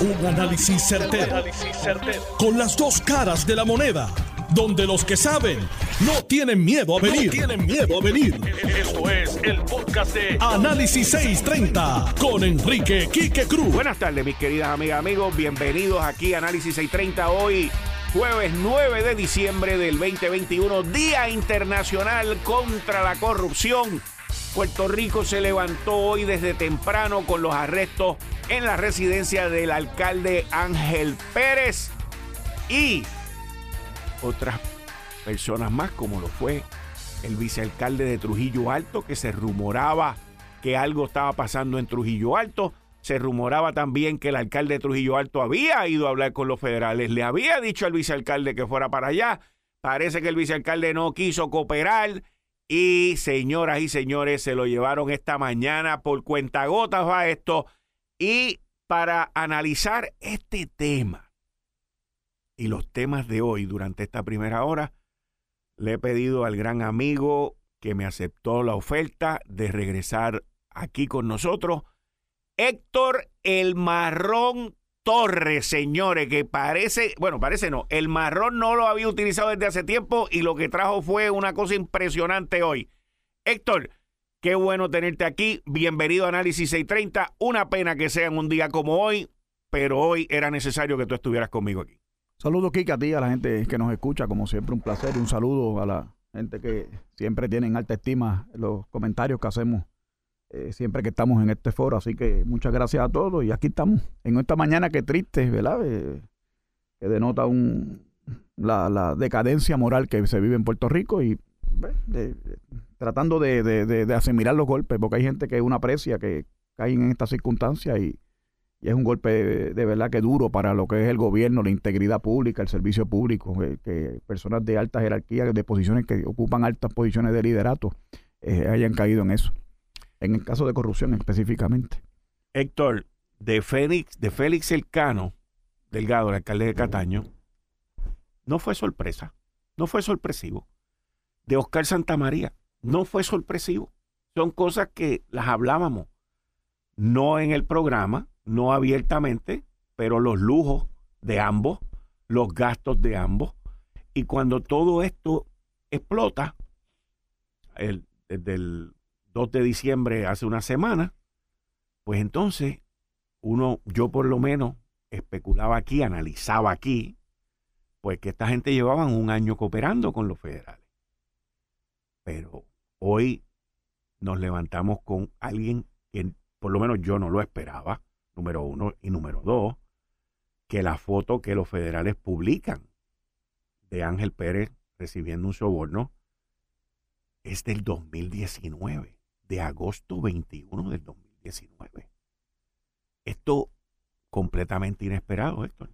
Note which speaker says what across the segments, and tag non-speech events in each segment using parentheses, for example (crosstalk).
Speaker 1: Un análisis certero, Con las dos caras de la moneda. Donde los que saben no tienen miedo a venir. tienen miedo a venir. Esto es el podcast de Análisis 630 con Enrique Quique Cruz.
Speaker 2: Buenas tardes, mis queridas amigas, amigos. Bienvenidos aquí a Análisis 630. Hoy, jueves 9 de diciembre del 2021, Día Internacional contra la Corrupción. Puerto Rico se levantó hoy desde temprano con los arrestos en la residencia del alcalde Ángel Pérez y otras personas más, como lo fue el vicealcalde de Trujillo Alto, que se rumoraba que algo estaba pasando en Trujillo Alto. Se rumoraba también que el alcalde de Trujillo Alto había ido a hablar con los federales, le había dicho al vicealcalde que fuera para allá. Parece que el vicealcalde no quiso cooperar y señoras y señores, se lo llevaron esta mañana por cuentagotas va esto. Y para analizar este tema y los temas de hoy durante esta primera hora, le he pedido al gran amigo que me aceptó la oferta de regresar aquí con nosotros, Héctor El Marrón Torres, señores, que parece, bueno, parece no, el marrón no lo había utilizado desde hace tiempo y lo que trajo fue una cosa impresionante hoy. Héctor, qué bueno tenerte aquí. Bienvenido a Análisis 630. Una pena que sea un día como hoy, pero hoy era necesario que tú estuvieras conmigo aquí.
Speaker 3: Saludos, Kika, a ti, a la gente que nos escucha, como siempre, un placer y un saludo a la gente que siempre tiene en alta estima los comentarios que hacemos eh, siempre que estamos en este foro. Así que muchas gracias a todos y aquí estamos en esta mañana que triste, ¿verdad? Eh, que denota un, la, decadencia moral que se vive en Puerto Rico y tratando de, asimilar los golpes, porque hay gente que uno aprecia que caen en estas circunstancias y, es un golpe de, verdad que duro para lo que es el gobierno, la integridad pública, el servicio público, que, personas de alta jerarquía, de posiciones que ocupan altas posiciones de liderato, eh, hayan caído en eso en el caso de corrupción específicamente.
Speaker 2: Héctor, de Félix, de Félix Elcano, Delgado, el alcalde de Cataño, no fue sorpresa, no fue sorpresivo. De Oscar Santamaría, no fue sorpresivo. Son cosas que las hablábamos, no en el programa, no abiertamente, pero los lujos de ambos, los gastos de ambos. Y cuando todo esto explota, el, desde el 2 de diciembre hace una semana, pues entonces uno, yo por lo menos especulaba aquí, analizaba aquí, pues que esta gente llevaban un año cooperando con los federales. Pero hoy nos levantamos con alguien que por lo menos yo no lo esperaba, número uno, y número dos, que la foto que los federales publican de Ángel Pérez recibiendo un soborno es del 2019 de agosto 21 del 2019. Esto completamente inesperado, Héctor.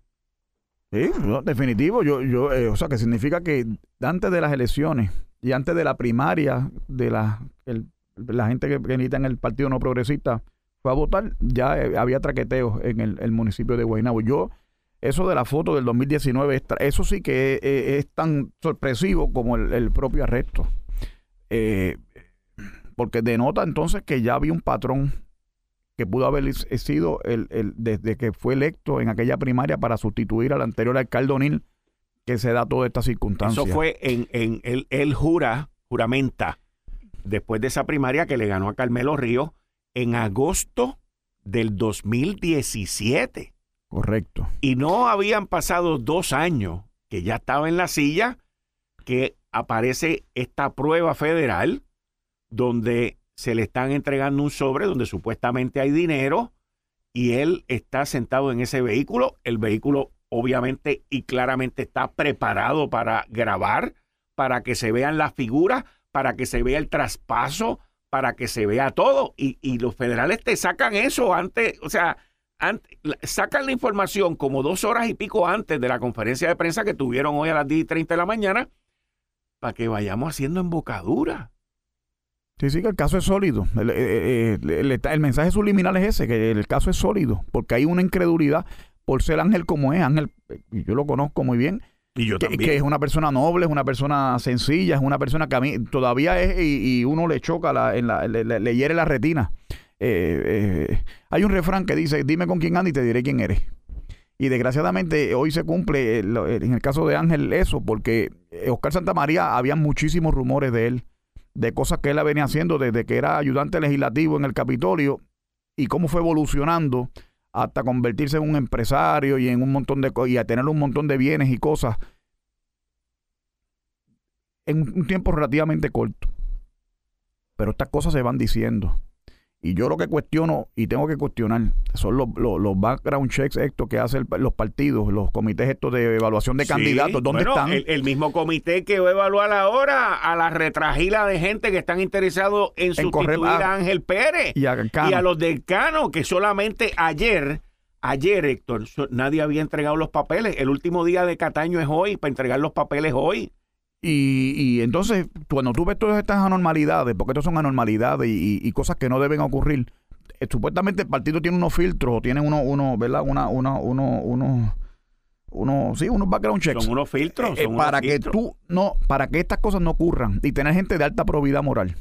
Speaker 3: Sí, definitivo. Yo, yo, eh, o sea, que significa que antes de las elecciones y antes de la primaria de la, la gente que, necesita en el Partido No Progresista fue a votar, ya eh, había traqueteos en el, municipio de Guaynabo. Yo, eso de la foto del 2019, eso sí que eh, es, tan sorpresivo como el, propio arresto. Eh, porque denota entonces que ya había un patrón que pudo haber sido el, desde que fue electo en aquella primaria para sustituir al anterior alcalde O'Neill, que se da toda esta circunstancia.
Speaker 2: Eso fue en, en él, jura, juramenta, después de esa primaria que le ganó a Carmelo Río en agosto del 2017.
Speaker 3: Correcto.
Speaker 2: Y no habían pasado dos años que ya estaba en la silla, que aparece esta prueba federal donde se le están entregando un sobre donde supuestamente hay dinero y él está sentado en ese vehículo. El vehículo obviamente y claramente está preparado para grabar, para que se vean las figuras, para que se vea el traspaso, para que se vea todo. Y, los federales te sacan eso antes, o sea, sacan la información como dos horas y pico antes de la conferencia de prensa que tuvieron hoy a las 10 y 30 de la mañana para que vayamos haciendo embocadura.
Speaker 3: Sí, sí, que el caso es sólido. Eh, eh, el, mensaje subliminal es ese, que el caso es sólido, porque hay una incredulidad por ser Ángel como es. Ángel, yo lo conozco muy bien.
Speaker 2: Y yo
Speaker 3: que,
Speaker 2: también.
Speaker 3: Que es una persona noble, es una persona sencilla, es una persona que a mí todavía es, y, uno le choca, la, en la, le, hiere la retina. Eh, hay un refrán que dice, dime con quién andas y te diré quién eres. Y desgraciadamente hoy se cumple, en el caso de Ángel, eso, porque Oscar Santamaría había muchísimos rumores de él, de cosas que él venía haciendo desde que era ayudante legislativo en el Capitolio y cómo fue evolucionando hasta convertirse en un empresario y en un montón de y a tener un montón de bienes y cosas en un tiempo relativamente corto. Pero estas cosas se van diciendo. Y yo lo que cuestiono y tengo que cuestionar son los, los, background checks estos que hacen los partidos, los comités estos de evaluación de candidatos. ¿Dónde están?
Speaker 2: El, mismo comité que va a evaluar ahora a la retragila de gente que están interesados en, sustituir a, Ángel Pérez y a, y a los del Cano, que solamente ayer Ayer, Héctor, nadie había entregado los papeles. El último día de Cataño es hoy, para entregar los papeles hoy.
Speaker 3: Y, entonces, cuando tú ves todas estas anormalidades, porque estas son anormalidades y, cosas que no deben ocurrir, eh, supuestamente el partido tiene unos filtros, o tiene uno, uno ¿verdad? Una, uno, uno, uno, sí, unos background checks.
Speaker 2: Son unos filtros.
Speaker 3: Eh, para que tú, no, para que estas cosas no ocurran y tener gente de alta probidad moral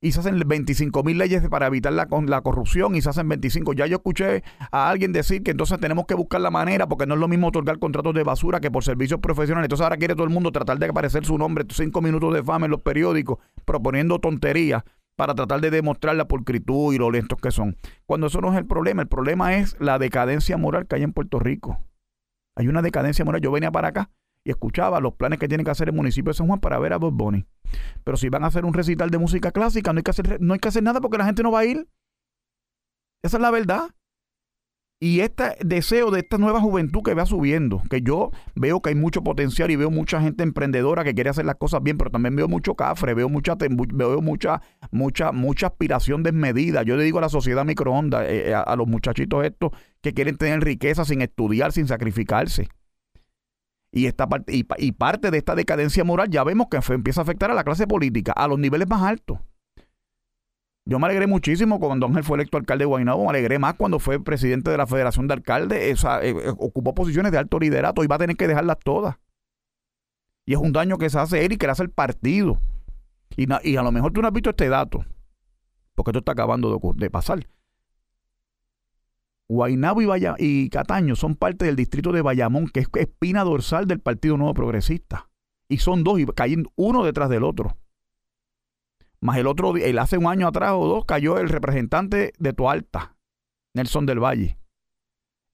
Speaker 3: y se hacen 25 mil leyes para evitar la, la corrupción y se hacen 25. Ya yo escuché a alguien decir que entonces tenemos que buscar la manera porque no es lo mismo otorgar contratos de basura que por servicios profesionales. Entonces ahora quiere todo el mundo tratar de aparecer su nombre, cinco minutos de fama en los periódicos, proponiendo tonterías para tratar de demostrar la pulcritud y lo lentos que son. Cuando eso no es el problema, el problema es la decadencia moral que hay en Puerto Rico. Hay una decadencia moral. Yo venía para acá y escuchaba los planes que tiene que hacer el municipio de San Juan para ver a Bob Bunny. Pero si van a hacer un recital de música clásica, no hay que hacer, no hay que hacer nada porque la gente no va a ir. Esa es la verdad. Y este deseo de esta nueva juventud que va subiendo, que yo veo que hay mucho potencial y veo mucha gente emprendedora que quiere hacer las cosas bien, pero también veo mucho cafre, veo mucha veo mucha mucha mucha aspiración desmedida. Yo le digo a la sociedad microondas, eh, a, a los muchachitos estos que quieren tener riqueza sin estudiar, sin sacrificarse. Y, esta parte, y, parte de esta decadencia moral ya vemos que empieza a afectar a la clase política, a los niveles más altos. Yo me alegré muchísimo cuando Ángel fue electo alcalde de Guaynabo, me alegré más cuando fue presidente de la Federación de Alcaldes, eh, eh, ocupó posiciones de alto liderato y va a tener que dejarlas todas. Y es un daño que se hace él y que le hace el partido. Y, y a lo mejor tú no has visto este dato, porque esto está acabando de pasar. Guaynabo y, y Cataño son parte del distrito de Bayamón, que es espina dorsal del Partido Nuevo Progresista. Y son dos, y caen uno detrás del otro. Más el otro, el hace un año atrás o dos, cayó el representante de Toalta, Nelson del Valle,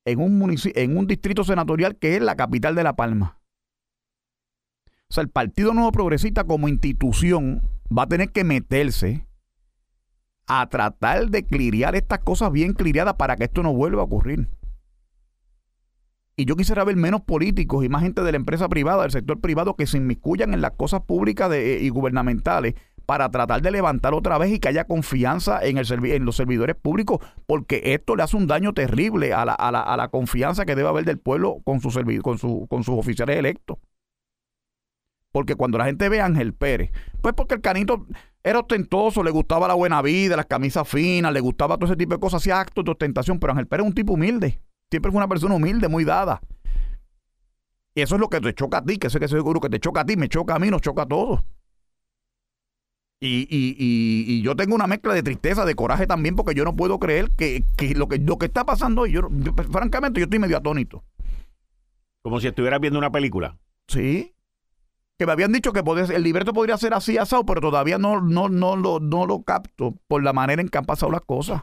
Speaker 3: en un, en un distrito senatorial que es la capital de La Palma. O sea, el Partido Nuevo Progresista como institución va a tener que meterse a tratar de cliriar estas cosas bien cliriadas para que esto no vuelva a ocurrir. Y yo quisiera ver menos políticos y más gente de la empresa privada, del sector privado, que se inmiscuyan en las cosas públicas de, y gubernamentales para tratar de levantar otra vez y que haya confianza en, el en los servidores públicos, porque esto le hace un daño terrible a la, a la, a la confianza que debe haber del pueblo con, con, su, con sus oficiales electos. Porque cuando la gente ve a Ángel Pérez, pues porque el canito era ostentoso, le gustaba la buena vida, las camisas finas, le gustaba todo ese tipo de cosas, hacía actos de ostentación, pero Ángel Pérez es un tipo humilde. Siempre fue una persona humilde, muy dada. Y eso es lo que te choca a ti, que sé que seguro que te choca a ti, me choca a mí, nos choca a todos. Y, y, y, yo tengo una mezcla de tristeza, de coraje también, porque yo no puedo creer que, lo, que lo que está pasando, yo, yo, francamente, yo estoy medio atónito.
Speaker 2: Como si estuvieras viendo una película.
Speaker 3: Sí que me habían dicho que el libreto podría ser así asado, pero todavía no, no, no, lo, no lo capto por la manera en que han pasado las cosas.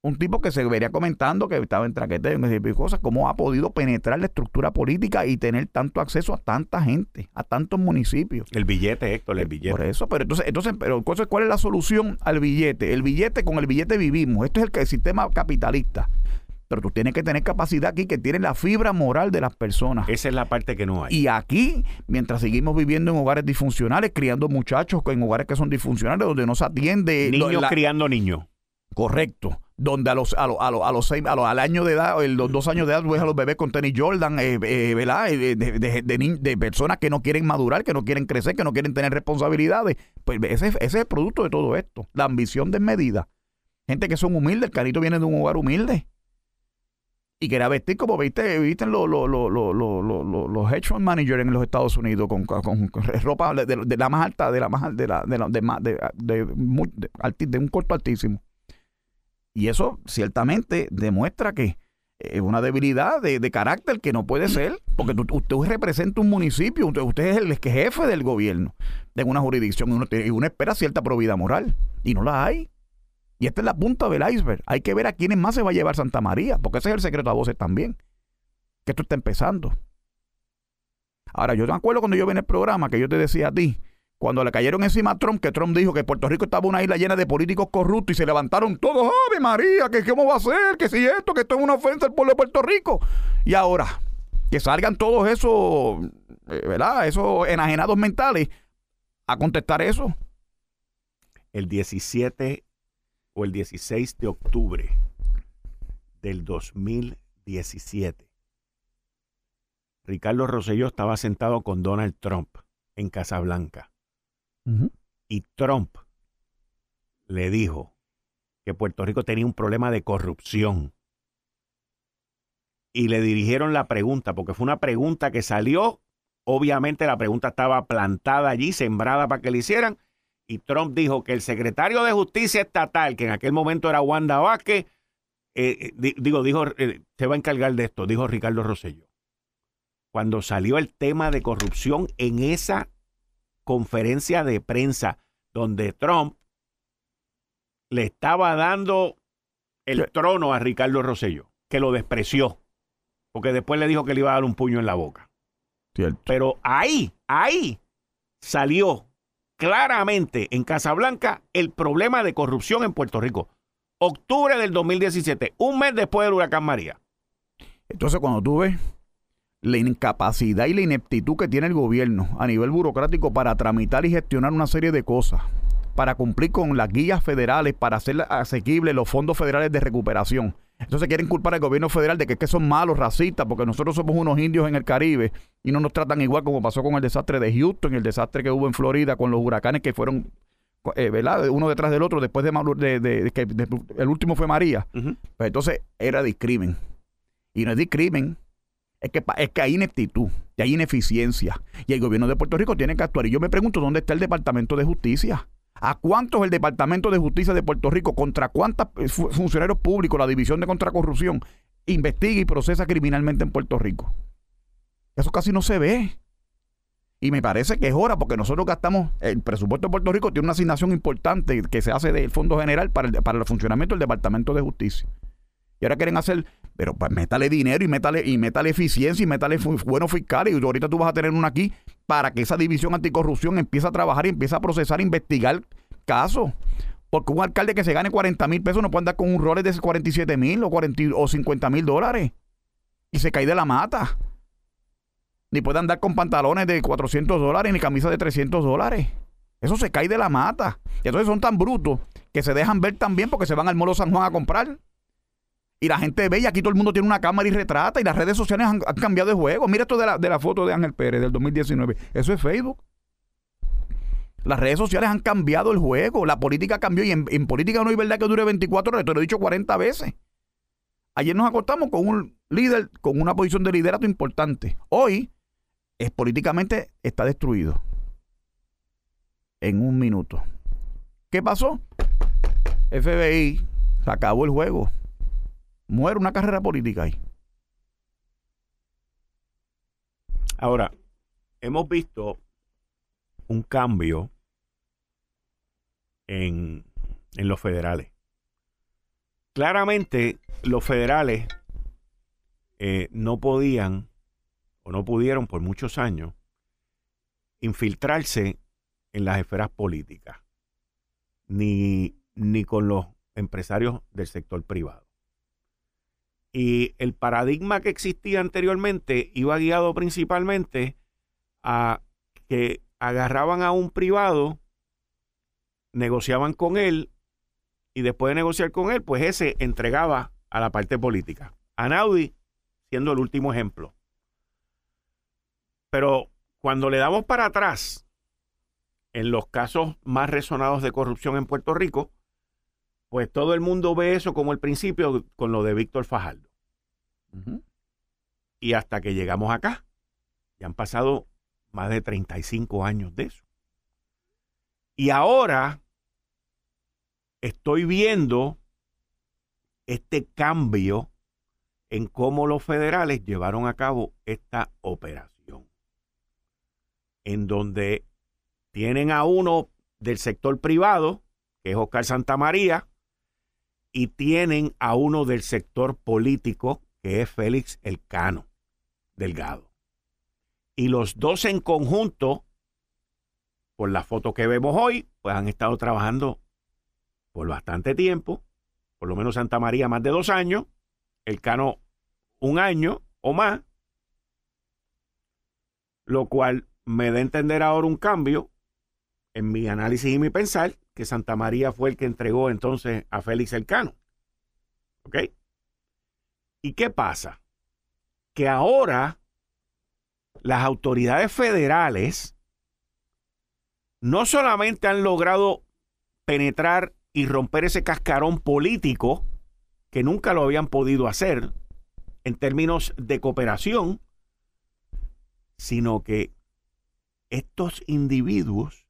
Speaker 3: Un tipo que se vería comentando que estaba en traquete y cosas, cómo ha podido penetrar la estructura política y tener tanto acceso a tanta gente, a tantos municipios.
Speaker 2: El billete, Héctor, el billete.
Speaker 3: Por eso, pero entonces, entonces pero ¿cuál es la solución al billete? El billete, con el billete vivimos. Esto es el sistema capitalista. Pero tú tienes que tener capacidad aquí que tiene la fibra moral de las personas.
Speaker 2: Esa es la parte que no hay.
Speaker 3: Y aquí, mientras seguimos viviendo en hogares disfuncionales, criando muchachos en hogares que son disfuncionales, donde no se atiende.
Speaker 2: Niños criando niños.
Speaker 3: Correcto. Donde a los, a los, a los, a los seis, a los, al año de edad, los dos años de edad, ves a los bebés con tenis Jordan, eh, eh, ¿verdad? Eh, de, de, de, personas que no quieren madurar, que no quieren crecer, que no quieren tener responsabilidades. Pues ese, ese es el producto de todo esto. La ambición desmedida. Gente que son humildes, el carito viene de un hogar humilde y quería vestir como viste, visten los, los, los, los hedge fund managers en los Estados Unidos con, con, ropa de, la más alta, de la más de la, de, la, de, de, de, un corto altísimo. Y eso ciertamente demuestra que es una debilidad de, carácter que no puede ser, porque usted representa un municipio, usted, es el jefe del gobierno de una jurisdicción y uno, espera cierta probidad moral y no la hay. Y esta es la punta del iceberg. Hay que ver a quiénes más se va a llevar Santa María, porque ese es el secreto a voces también, que esto está empezando. Ahora, yo me acuerdo cuando yo vi en el programa que yo te decía a ti, cuando le cayeron encima a Trump, que Trump dijo que Puerto Rico estaba una isla llena de políticos corruptos y se levantaron todos, ¡Ave María! ¿que cómo va a ser? ¿Que si esto? ¿Que esto es una ofensa al pueblo de Puerto Rico? Y ahora, que salgan todos esos, eh, ¿verdad? Esos enajenados mentales a contestar eso.
Speaker 2: El 17 o el 16 de octubre del 2017, Ricardo Rosselló estaba sentado con Donald Trump en Casablanca y Trump le dijo que Puerto Rico tenía un problema de corrupción. Y le dirigieron la pregunta, porque fue una pregunta que salió. Obviamente la pregunta estaba plantada allí, sembrada para que le hicieran. Y Trump dijo que el secretario de Justicia Estatal, que en aquel momento era Wanda Vázquez, eh, eh, digo, dijo, eh, se va a encargar de esto, dijo Ricardo Rosselló. Cuando salió el tema de corrupción en esa conferencia de prensa donde Trump le estaba dando el trono a Ricardo Rosselló, que lo despreció, porque después le dijo que le iba a dar un puño en la boca. Pero ahí, ahí salió claramente en Casablanca el problema de corrupción en Puerto Rico. Octubre del 2017, un mes después del huracán María.
Speaker 3: Entonces, cuando tú ves la incapacidad y la ineptitud que tiene el gobierno a nivel burocrático para tramitar y gestionar una serie de cosas, para cumplir con las guías federales, para hacer asequibles los fondos federales de recuperación. Entonces quieren culpar al gobierno federal de que, que son malos, racistas, porque nosotros somos unos indios en el Caribe y no nos tratan igual como pasó con el desastre de Houston, el desastre que hubo en Florida con los huracanes que fueron eh, ¿verdad? Uno detrás del otro, después de, de, que el último fue María. Pues entonces era discrimen. Y no es discrimen, es que, es que hay ineptitud, y hay ineficiencia. Y el gobierno de Puerto Rico tiene que actuar. Y yo me pregunto, ¿dónde está el Departamento de Justicia? ¿A cuántos el Departamento de Justicia de Puerto Rico, contra cuántos funcionarios públicos, la División de Contracorrupción, investiga y procesa criminalmente en Puerto Rico? Eso casi no se ve. Y me parece que es hora, porque nosotros gastamos, el presupuesto de Puerto Rico tiene una asignación importante que se hace del Fondo General para el, para el funcionamiento del Departamento de Justicia. Y ahora quieren hacer, pero pues métale dinero y métale, y eficiencia y métale buenos fiscales. Y ahorita tú vas a tener uno aquí para que esa división anticorrupción empiece a trabajar y empiece a procesar, e investigar casos. Porque un alcalde que se gane 40 mil pesos no puede andar con un rol de 47 mil o, o 50 mil dólares. Y se cae de la mata. Ni puede andar con pantalones de 400 dólares ni camisa de 300 dólares. Eso se cae de la mata. Entonces son tan brutos que se dejan ver también porque se van al Molo San Juan a comprar. Y la gente ve y aquí todo el mundo tiene una cámara y retrata y las redes sociales han, cambiado de juego. Mira esto de la, de la foto de Ángel Pérez del 2019. Eso es Facebook. Las redes sociales han cambiado el juego. La política cambió y en, política no hay verdad que dure 24 horas. Te lo he dicho 40 veces. Ayer nos acostamos con un líder, con una posición de liderato importante. Hoy, es políticamente, está destruido. En un minuto. ¿Qué pasó? FBI se acabó el juego muere una carrera política ahí.
Speaker 2: Ahora, hemos visto un cambio en, en los federales. Claramente, los federales eh, no podían o no pudieron por muchos años infiltrarse en las esferas políticas, ni, ni con los empresarios del sector privado. Y el paradigma que existía anteriormente iba guiado principalmente a que agarraban a un privado, negociaban con él y después de negociar con él, pues ese entregaba a la parte política. Anaudi siendo el último ejemplo. Pero cuando le damos para atrás en los casos más resonados de corrupción en Puerto Rico, pues todo el mundo ve eso como el principio con lo de Víctor Fajardo. Y hasta que llegamos acá, ya han pasado más de 35 años de eso. Y ahora estoy viendo este cambio en cómo los federales llevaron a cabo esta operación, en donde tienen a uno del sector privado, que es Oscar Santamaría, y tienen a uno del sector político, que es Félix Elcano Delgado. Y los dos en conjunto, por la foto que vemos hoy, pues han estado trabajando por bastante tiempo, por lo menos Santa María más de dos años, Elcano un año o más, lo cual me da a entender ahora un cambio en mi análisis y mi pensar que Santa María fue el que entregó entonces a Félix Elcano. ¿Ok? ¿Y qué pasa? Que ahora las autoridades federales no solamente han logrado penetrar y romper ese cascarón político que nunca lo habían podido hacer en términos de cooperación, sino que estos individuos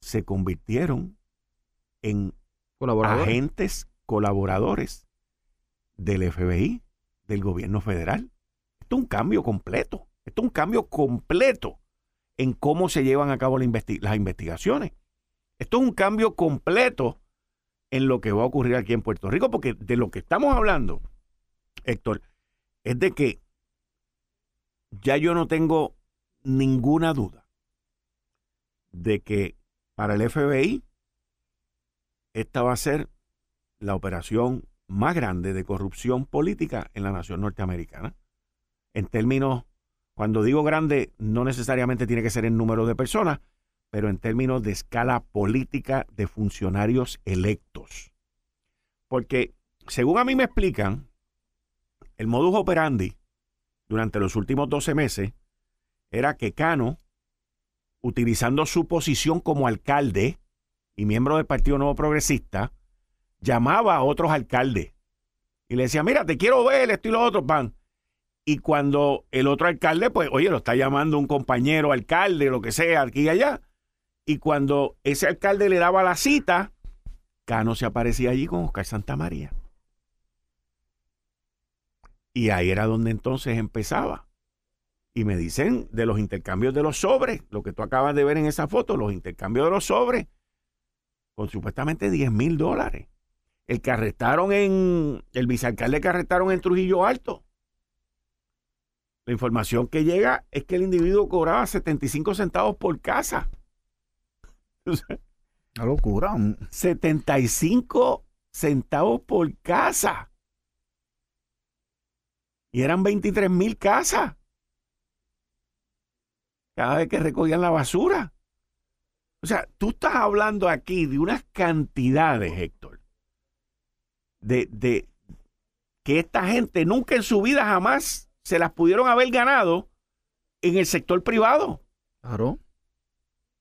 Speaker 2: se convirtieron en agentes colaboradores del FBI, del gobierno federal. Esto es un cambio completo. Esto es un cambio completo en cómo se llevan a cabo las investigaciones. Esto es un cambio completo en lo que va a ocurrir aquí en Puerto Rico, porque de lo que estamos hablando, Héctor, es de que ya yo no tengo ninguna duda de que para el FBI, esta va a ser la operación más grande de corrupción política en la nación norteamericana. En términos, cuando digo grande, no necesariamente tiene que ser en número de personas, pero en términos de escala política de funcionarios electos. Porque, según a mí me explican, el modus operandi durante los últimos 12 meses era que Cano utilizando su posición como alcalde y miembro del Partido Nuevo Progresista, llamaba a otros alcaldes y le decía, mira, te quiero ver, esto y lo otro, pan. Y cuando el otro alcalde, pues, oye, lo está llamando un compañero alcalde, lo que sea, aquí y allá. Y cuando ese alcalde le daba la cita, Cano se aparecía allí con Oscar Santa María. Y ahí era donde entonces empezaba y me dicen de los intercambios de los sobres, lo que tú acabas de ver en esa foto, los intercambios de los sobres, con supuestamente 10 mil dólares. El que arrestaron en, el vicealcalde que arrestaron en Trujillo Alto. La información que llega es que el individuo cobraba 75 centavos por casa. (laughs)
Speaker 3: Una locura.
Speaker 2: 75 centavos por casa. Y eran 23 mil casas cada vez que recogían la basura. O sea, tú estás hablando aquí de unas cantidades, Héctor, de, de que esta gente nunca en su vida jamás se las pudieron haber ganado en el sector privado.
Speaker 3: Claro.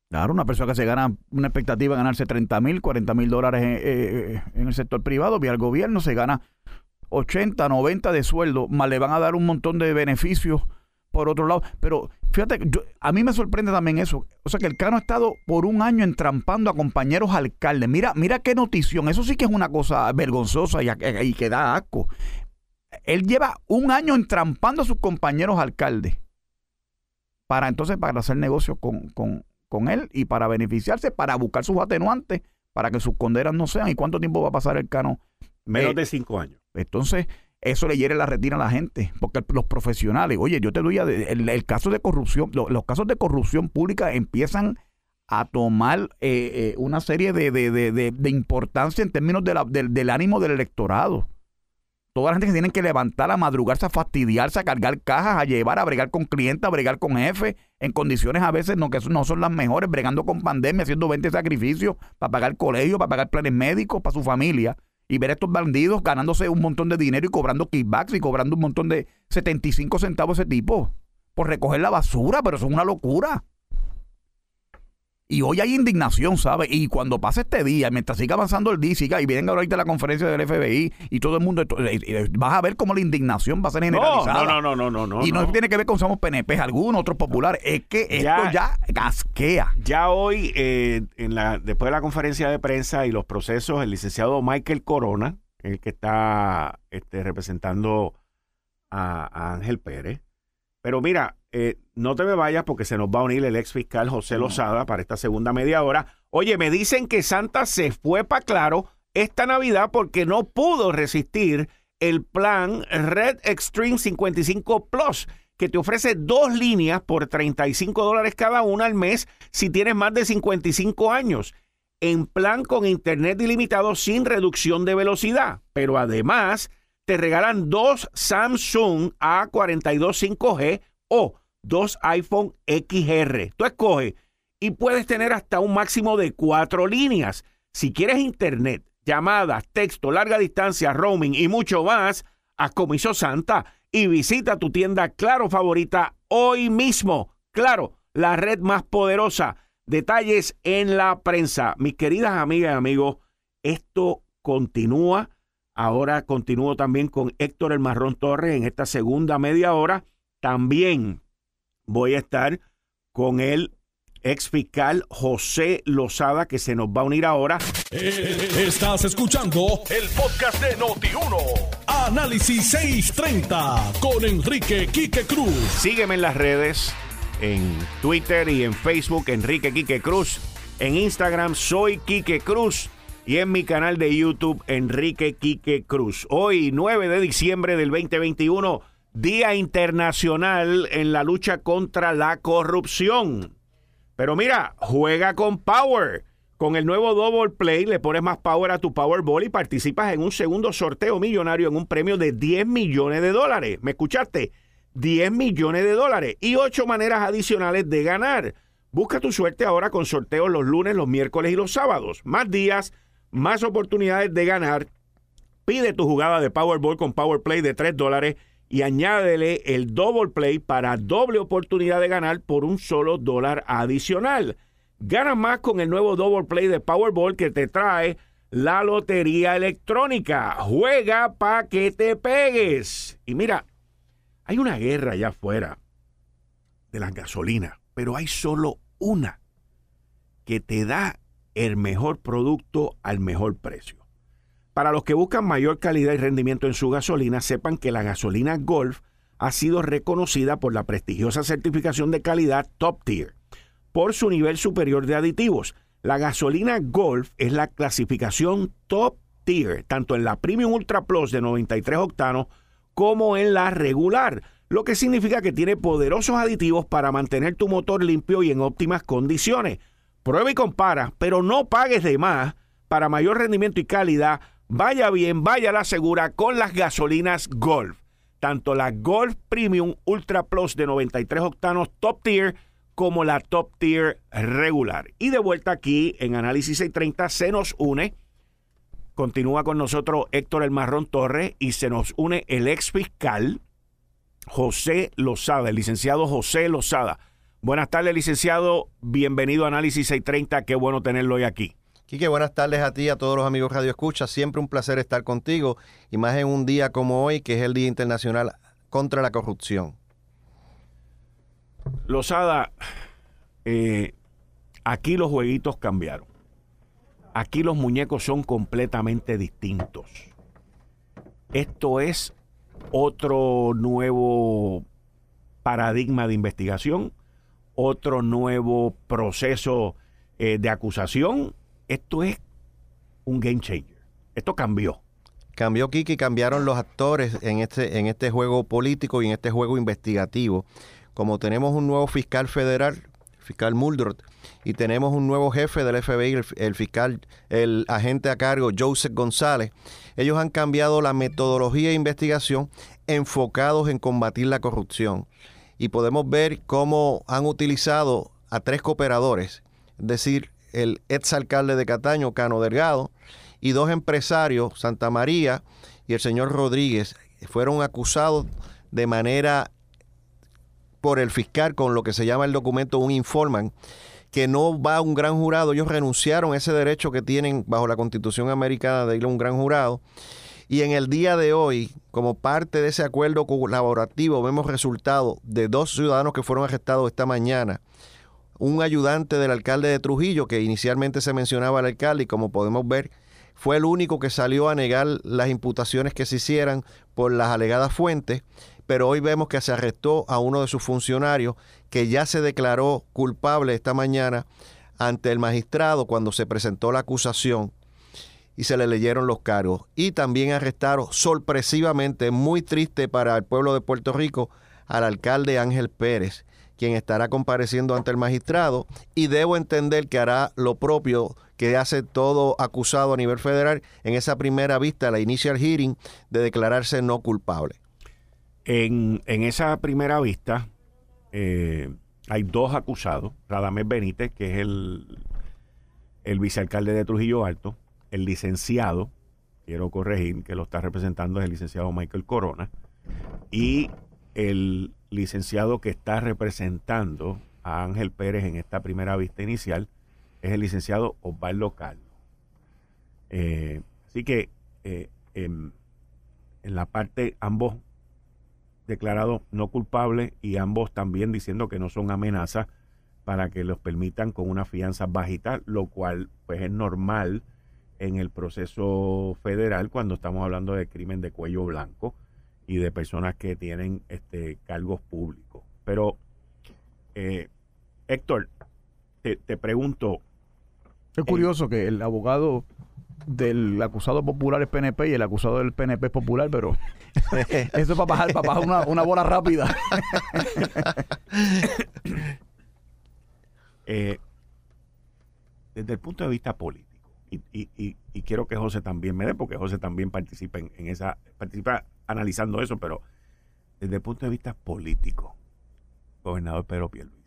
Speaker 3: Claro, una persona que se gana una expectativa de ganarse 30 mil, 40 mil dólares en, eh, eh, en, el sector privado, vía el gobierno, se gana 80, 90 de sueldo, más le van a dar un montón de beneficios por otro lado. Pero fíjate, a mí me sorprende también eso. O sea, que el Cano ha estado por un año entrampando a compañeros alcaldes. Mira, mira qué notición. Eso sí que es una cosa vergonzosa y, y que da asco. Él lleva un año entrampando a sus compañeros alcaldes para entonces para hacer negocio con, con, con él y para beneficiarse, para buscar sus atenuantes, para que sus condenas no sean. ¿Y cuánto tiempo va a pasar el Cano?
Speaker 2: Menos eh, de cinco años.
Speaker 3: Entonces, eso le hiere la retina a la gente, porque los profesionales, oye, yo te doy el, caso de corrupción, los casos de corrupción pública empiezan a tomar eh, eh, una serie de, de, importancia en términos del, ánimo del electorado. Toda la gente que tiene que levantar a madrugarse, a fastidiarse, a cargar cajas, a llevar, a bregar con clientes, a bregar con jefes, en condiciones a veces no, que no son las mejores, bregando con pandemia, haciendo 20 sacrificios para pagar colegio, para pagar planes médicos, para su familia y ver a estos bandidos ganándose un montón de dinero y cobrando kickbacks y cobrando un montón de 75 centavos ese tipo por recoger la basura, pero eso es una locura. Y hoy hay indignación, ¿sabes? Y cuando pase este día, mientras siga avanzando el día y vienen ahorita la conferencia del FBI y todo el mundo, eh, eh, vas a ver cómo la indignación va a ser generalizada.
Speaker 2: No, no, no, no, no.
Speaker 3: y no, tiene que ver con somos PNP, algunos otros populares. Es que esto ya casquea.
Speaker 2: Ya hoy, eh, en la, después de la conferencia de prensa y los procesos, el licenciado Michael Corona, el que está este, representando a, Ángel Pérez. Pero mira, eh, no te me vayas porque se nos va a unir el ex fiscal José Lozada para esta segunda media hora. Oye, me dicen que Santa se fue para claro esta Navidad porque no pudo resistir el plan Red Extreme 55 Plus, que te ofrece dos líneas por 35 dólares cada una al mes si tienes más de 55 años, en plan con internet ilimitado sin reducción de velocidad. Pero además te regalan dos Samsung A42 5G o dos iPhone XR. Tú escoges y puedes tener hasta un máximo de cuatro líneas. Si quieres internet, llamadas, texto, larga distancia, roaming y mucho más, haz como hizo Santa y visita tu tienda Claro favorita hoy mismo. Claro, la red más poderosa. Detalles en la prensa. Mis queridas amigas y amigos, esto continúa. Ahora continúo también con Héctor El Marrón Torres en esta segunda media hora. También voy a estar con el ex fiscal José Lozada, que se nos va a unir ahora.
Speaker 1: Eh, estás escuchando el podcast de Noti1. Análisis 630 con Enrique Quique Cruz.
Speaker 2: Sígueme en las redes, en Twitter y en Facebook, Enrique Quique Cruz. En Instagram, soy Quique Cruz. Y en mi canal de YouTube, Enrique Quique Cruz. Hoy, 9 de diciembre del 2021, Día Internacional en la lucha contra la corrupción. Pero mira, juega con Power. Con el nuevo Double Play le pones más power a tu Powerball y participas en un segundo sorteo millonario en un premio de 10 millones de dólares. ¿Me escuchaste? 10 millones de dólares y 8 maneras adicionales de ganar. Busca tu suerte ahora con sorteos los lunes, los miércoles y los sábados. Más días, más oportunidades de ganar. Pide tu jugada de Powerball con Power Play de 3 dólares y añádele el Double Play para doble oportunidad de ganar por un solo dólar adicional. Gana más con el nuevo Double Play de Powerball que te trae la lotería electrónica. Juega para que te pegues. Y mira, hay una guerra allá afuera de las gasolinas, pero hay solo una que te da el mejor producto al mejor precio. Para los que buscan mayor calidad y rendimiento en su gasolina, sepan que la gasolina Golf ha sido reconocida por la prestigiosa certificación de calidad Top Tier por su nivel superior de aditivos. La gasolina Golf es la clasificación Top Tier, tanto en la Premium Ultra Plus de 93 octanos como en la regular, lo que significa que tiene poderosos aditivos para mantener tu motor limpio y en óptimas condiciones. Prueba y compara, pero no pagues de más para mayor rendimiento y calidad Vaya bien, vaya la segura con las gasolinas Golf. Tanto la Golf Premium Ultra Plus de 93 octanos Top Tier como la Top Tier regular. Y de vuelta aquí en Análisis 630 se nos une, continúa con nosotros Héctor El Marrón Torres y se nos une el ex fiscal José Lozada, el licenciado José Lozada. Buenas tardes, licenciado. Bienvenido a Análisis 630. Qué bueno tenerlo hoy aquí.
Speaker 4: Quique, buenas tardes a ti a todos los amigos Radio Escucha. Siempre un placer estar contigo y más en un día como hoy, que es el Día Internacional contra la Corrupción.
Speaker 2: Losada, eh, aquí los jueguitos cambiaron. Aquí los muñecos son completamente distintos. Esto es otro nuevo paradigma de investigación, otro nuevo proceso eh, de acusación esto es un game changer. Esto cambió.
Speaker 4: Cambió Kiki, cambiaron los actores en este, en este juego político y en este juego investigativo. Como tenemos un nuevo fiscal federal, fiscal Muldrow, y tenemos un nuevo jefe del FBI, el, el, fiscal, el agente a cargo, Joseph González, ellos han cambiado la metodología de investigación enfocados en combatir la corrupción. Y podemos ver cómo han utilizado a tres cooperadores, es decir, el exalcalde de Cataño, Cano Delgado, y dos empresarios, Santa María y el señor Rodríguez, fueron acusados de manera por el fiscal con lo que se llama el documento un informan que no va a un gran jurado. Ellos renunciaron a ese derecho que tienen bajo la Constitución americana de ir a un gran jurado. Y en el día de hoy, como parte de ese acuerdo colaborativo, vemos resultados de dos ciudadanos que fueron arrestados esta mañana un ayudante del alcalde de Trujillo, que inicialmente se mencionaba al alcalde y como podemos ver, fue el único que salió a negar las imputaciones que se hicieran por las alegadas fuentes, pero hoy vemos que se arrestó a uno de sus funcionarios que ya se declaró culpable esta mañana ante el magistrado cuando se presentó la acusación y se le leyeron los cargos. Y también arrestaron sorpresivamente, muy triste para el pueblo de Puerto Rico, al alcalde Ángel Pérez, quien estará compareciendo ante el magistrado y debo entender que hará lo propio que hace todo acusado a nivel federal en esa primera vista, la initial hearing, de declararse no culpable.
Speaker 2: En, esa primera vista eh, hay dos acusados, Radamés Benítez, que es el, el vicealcalde de Trujillo Alto, el licenciado, quiero corregir, que lo está representando es el licenciado Michael Corona, y el licenciado que está representando a Ángel Pérez en esta primera vista inicial es el licenciado Osvaldo Carlos. Eh, así que eh, en, la parte ambos declarados no culpables y ambos también diciendo que no son amenazas para que los permitan con una fianza bajita, lo cual pues es normal en el proceso federal cuando estamos hablando de crimen de cuello blanco y de personas que tienen este, cargos públicos. Pero, eh, Héctor, te, pregunto.
Speaker 3: Es curioso que el abogado del acusado popular es PNP y el acusado del PNP es popular, pero (laughs) eso es para bajar, para bajar una, una bola rápida. (laughs)
Speaker 2: Eh, desde el punto de vista político, y, quiero que José también me dé, porque José también participa en, esa, participa analizando eso, pero desde el punto de vista político, gobernador Pedro Pierluisi.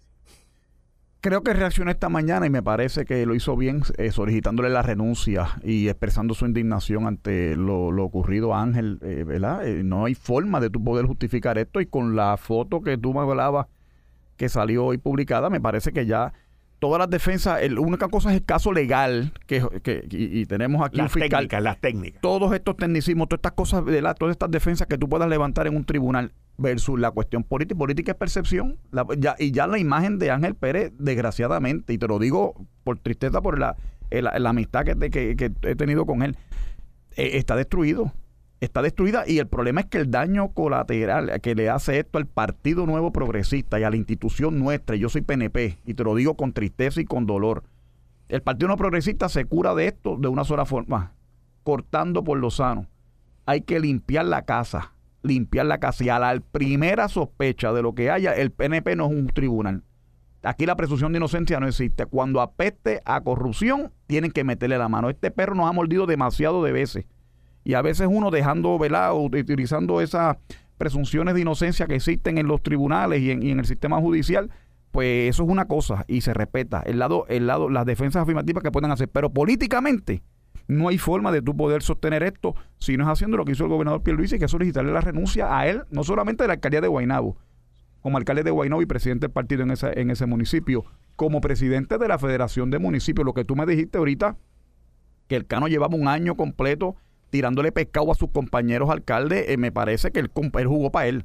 Speaker 3: Creo que reaccionó esta mañana y me parece que lo hizo bien eh, solicitándole la renuncia y expresando su indignación ante lo, ocurrido Ángel, eh, ¿verdad? Eh, no hay forma de tú poder justificar esto y con la foto que tú me hablabas que salió hoy publicada, me parece que ya todas las defensas, la única cosa es el caso legal que, y, tenemos aquí
Speaker 2: las un fiscal. Técnicas, las técnicas.
Speaker 3: Todos estos tecnicismos, todas estas cosas, de la, todas estas defensas que tú puedas levantar en un tribunal versus la cuestión política. Política es percepción. ya, y ya la imagen de Ángel Pérez, desgraciadamente, y te lo digo por tristeza, por la, la, amistad que, que, he tenido con él, eh, está destruido está destruida y el problema es que el daño colateral que le hace esto al Partido Nuevo Progresista y a la institución nuestra, yo soy PNP y te lo digo con tristeza y con dolor, el Partido Nuevo Progresista se cura de esto de una sola forma, cortando por lo sano. Hay que limpiar la casa, limpiar la casa y a la primera sospecha de lo que haya, el PNP no es un tribunal. Aquí la presunción de inocencia no existe. Cuando apeste a corrupción, tienen que meterle la mano. Este perro nos ha mordido demasiado de veces y a veces uno dejando velado, utilizando esas presunciones de inocencia que existen en los tribunales y en, el sistema judicial, pues eso es una cosa y se respeta el lado, el lado, las defensas afirmativas que pueden hacer, pero políticamente no hay forma de tú poder sostener esto si no es haciendo lo que hizo el gobernador Pierluisi, que es solicitarle la renuncia a él, no solamente de la alcaldía de Guaynabo, como alcalde de Guaynabo y presidente del partido en en ese municipio, como presidente de la Federación de Municipios, lo que tú me dijiste ahorita, que el Cano llevaba un año completo tirándole pescado a sus compañeros alcaldes, eh, me parece que él, jugó para él.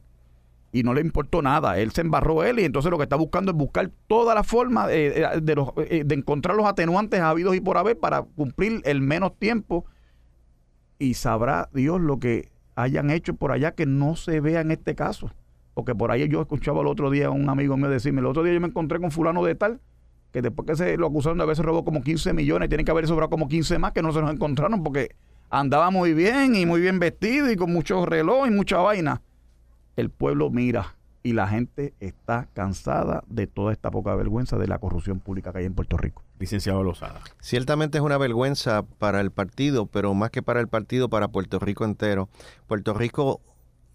Speaker 3: Y no le importó nada. Él se embarró él y entonces lo que está buscando es buscar toda la forma eh, eh, de, de encontrar los atenuantes habidos y por haber para cumplir el menos tiempo. Y sabrá Dios lo que hayan hecho por allá que no se vea en este caso. Porque por ahí yo escuchaba el otro día a un amigo mío decirme, el otro día yo me encontré con fulano de tal, que después que se lo acusaron de haberse robado como 15 millones, tiene que haber sobrado como 15 más que no se nos encontraron porque andaba muy bien y muy bien vestido y con muchos reloj y mucha vaina. El pueblo mira y la gente está cansada de toda esta poca vergüenza de la corrupción pública que hay en Puerto Rico.
Speaker 2: Licenciado Lozada.
Speaker 4: Ciertamente es una vergüenza para el partido, pero más que para el partido, para Puerto Rico entero. Puerto Rico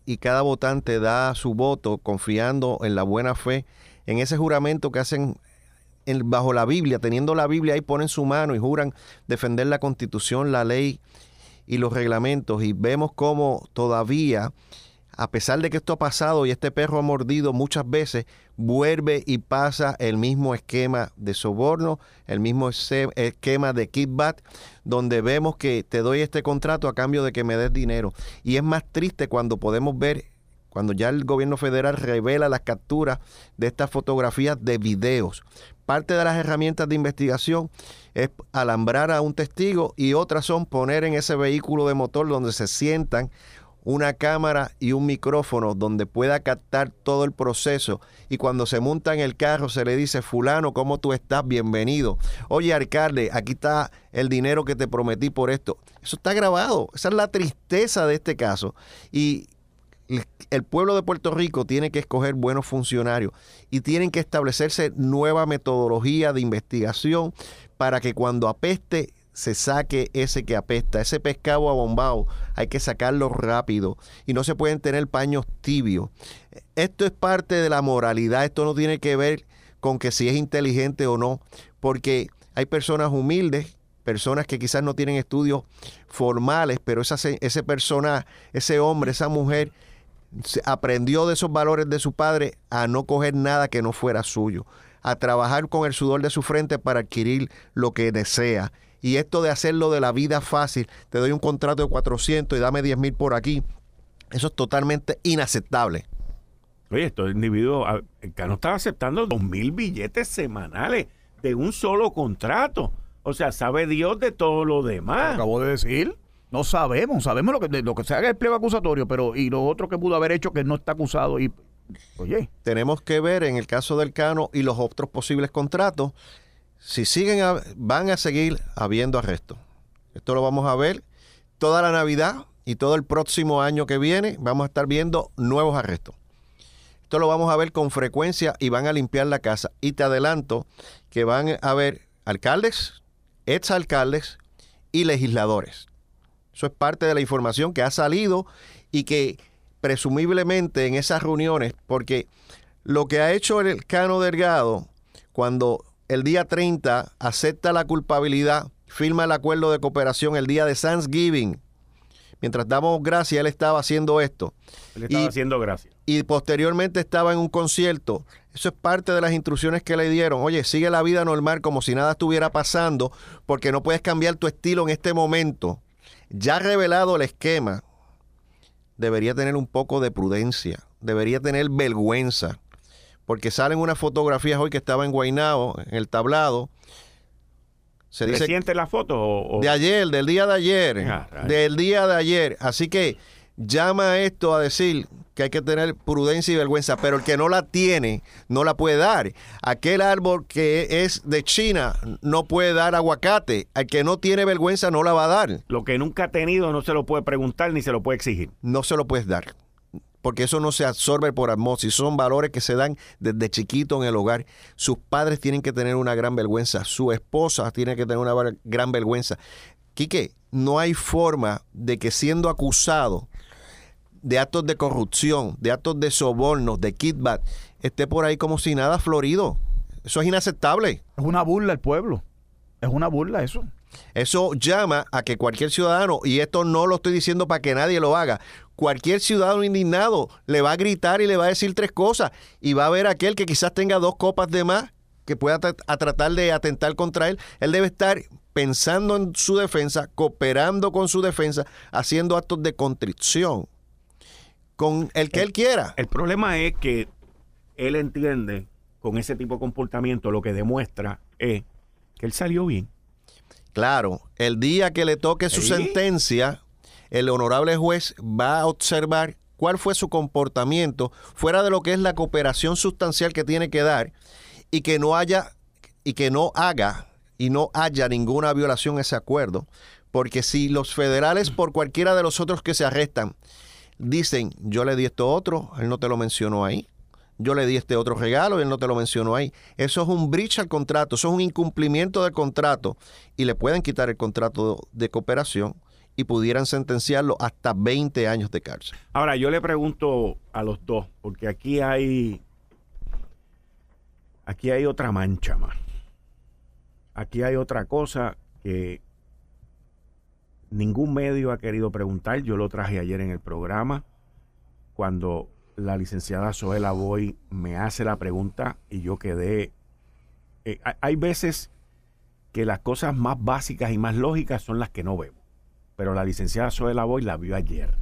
Speaker 4: y cada votante da su voto confiando en la buena fe, en ese juramento que hacen bajo la Biblia, teniendo la Biblia ahí ponen su mano y juran defender la constitución, la ley y los reglamentos y vemos cómo todavía, a pesar de que esto ha pasado y este perro ha mordido muchas veces, vuelve y pasa el mismo esquema de soborno, el mismo esquema de kickback, donde vemos que te doy este contrato a cambio de que me des dinero. Y es más triste cuando podemos ver cuando ya el gobierno federal revela las capturas de estas fotografías de videos. Parte de las herramientas de investigación es alambrar a un testigo y otras son poner en ese vehículo de motor donde se sientan una cámara y un micrófono donde pueda captar todo el proceso y cuando se monta en el carro se le dice, fulano, ¿cómo tú estás? Bienvenido. Oye, alcalde, aquí está el dinero que te prometí por esto. Eso está grabado. Esa es la tristeza de este caso. Y el pueblo de Puerto Rico tiene que escoger buenos funcionarios y tienen que establecerse nueva metodología de investigación para que cuando apeste se saque ese que apesta, ese pescado abombado, hay que sacarlo rápido y no se pueden tener paños tibios. Esto es parte de la moralidad, esto no tiene que ver con que si es inteligente o no, porque hay personas humildes, personas que quizás no tienen estudios formales, pero esa, ese persona, ese hombre, esa mujer, aprendió de esos valores de su padre a no coger nada que no fuera suyo, a trabajar con el sudor de su frente para adquirir lo que desea. Y esto de hacerlo de la vida fácil, te doy un contrato de 400 y dame 10 mil por aquí, eso es totalmente inaceptable.
Speaker 2: Oye, estos individuos, el Cano estaba aceptando 2 mil billetes semanales de un solo contrato. O sea, sabe Dios de todo lo demás.
Speaker 3: acabo de decir. No sabemos, sabemos lo que, lo que se haga el pliego acusatorio, pero y lo otro que pudo haber hecho que no está acusado y
Speaker 4: oye. Tenemos que ver en el caso del Cano y los otros posibles contratos si siguen van a seguir habiendo arrestos. Esto lo vamos a ver toda la Navidad y todo el próximo año que viene vamos a estar viendo nuevos arrestos. Esto lo vamos a ver con frecuencia y van a limpiar la casa. Y te adelanto que van a haber alcaldes, exalcaldes y legisladores eso es parte de la información que ha salido y que presumiblemente en esas reuniones, porque lo que ha hecho el Cano Delgado cuando el día 30 acepta la culpabilidad, firma el acuerdo de cooperación el día de Thanksgiving, mientras damos gracias, él estaba haciendo esto.
Speaker 2: Él estaba haciendo gracias.
Speaker 4: Y posteriormente estaba en un concierto. Eso es parte de las instrucciones que le dieron. Oye, sigue la vida normal como si nada estuviera pasando, porque no puedes cambiar tu estilo en este momento ya revelado el esquema, debería tener un poco de prudencia, debería tener vergüenza, porque salen unas fotografías hoy que estaba en Guainao, en el tablado.
Speaker 2: Se dice siente la foto?
Speaker 4: De ayer, del día de ayer, ah, del día de ayer. Así que llama esto a decir que hay que tener prudencia y vergüenza, pero el que no la tiene no la puede dar. Aquel árbol que es de China no puede dar aguacate. Al que no tiene vergüenza no la va a dar.
Speaker 2: Lo que nunca ha tenido no se lo puede preguntar ni se lo puede exigir.
Speaker 4: No se lo puedes dar. Porque eso no se absorbe por atmósfera. Son valores que se dan desde chiquito en el hogar. Sus padres tienen que tener una gran vergüenza. Su esposa tiene que tener una gran vergüenza. Quique, no hay forma de que siendo acusado de actos de corrupción, de actos de sobornos, de kickback, esté por ahí como si nada florido. Eso es inaceptable.
Speaker 3: Es una burla el pueblo. Es una burla eso.
Speaker 4: Eso llama a que cualquier ciudadano, y esto no lo estoy diciendo para que nadie lo haga, cualquier ciudadano indignado le va a gritar y le va a decir tres cosas y va a ver aquel que quizás tenga dos copas de más que pueda a tratar de atentar contra él. Él debe estar pensando en su defensa, cooperando con su defensa, haciendo actos de contrición con el que él quiera.
Speaker 2: El problema es que él entiende con ese tipo de comportamiento lo que demuestra es que él salió bien.
Speaker 4: Claro, el día que le toque su sentencia, el honorable juez va a observar cuál fue su comportamiento fuera de lo que es la cooperación sustancial que tiene que dar y que no haya y que no haga y no haya ninguna violación a ese acuerdo, porque si los federales por cualquiera de los otros que se arrestan dicen, yo le di esto otro, él no te lo mencionó ahí. Yo le di este otro regalo él no te lo mencionó ahí. Eso es un breach al contrato, eso es un incumplimiento del contrato y le pueden quitar el contrato de cooperación y pudieran sentenciarlo hasta 20 años de cárcel.
Speaker 2: Ahora, yo le pregunto a los dos, porque aquí hay aquí hay otra mancha más. Aquí hay otra cosa que Ningún medio ha querido preguntar, yo lo traje ayer en el programa, cuando la licenciada Zoela Boy me hace la pregunta y yo quedé... Eh, hay veces que las cosas más básicas y más lógicas son las que no vemos, pero la licenciada Zoela Boy la vio ayer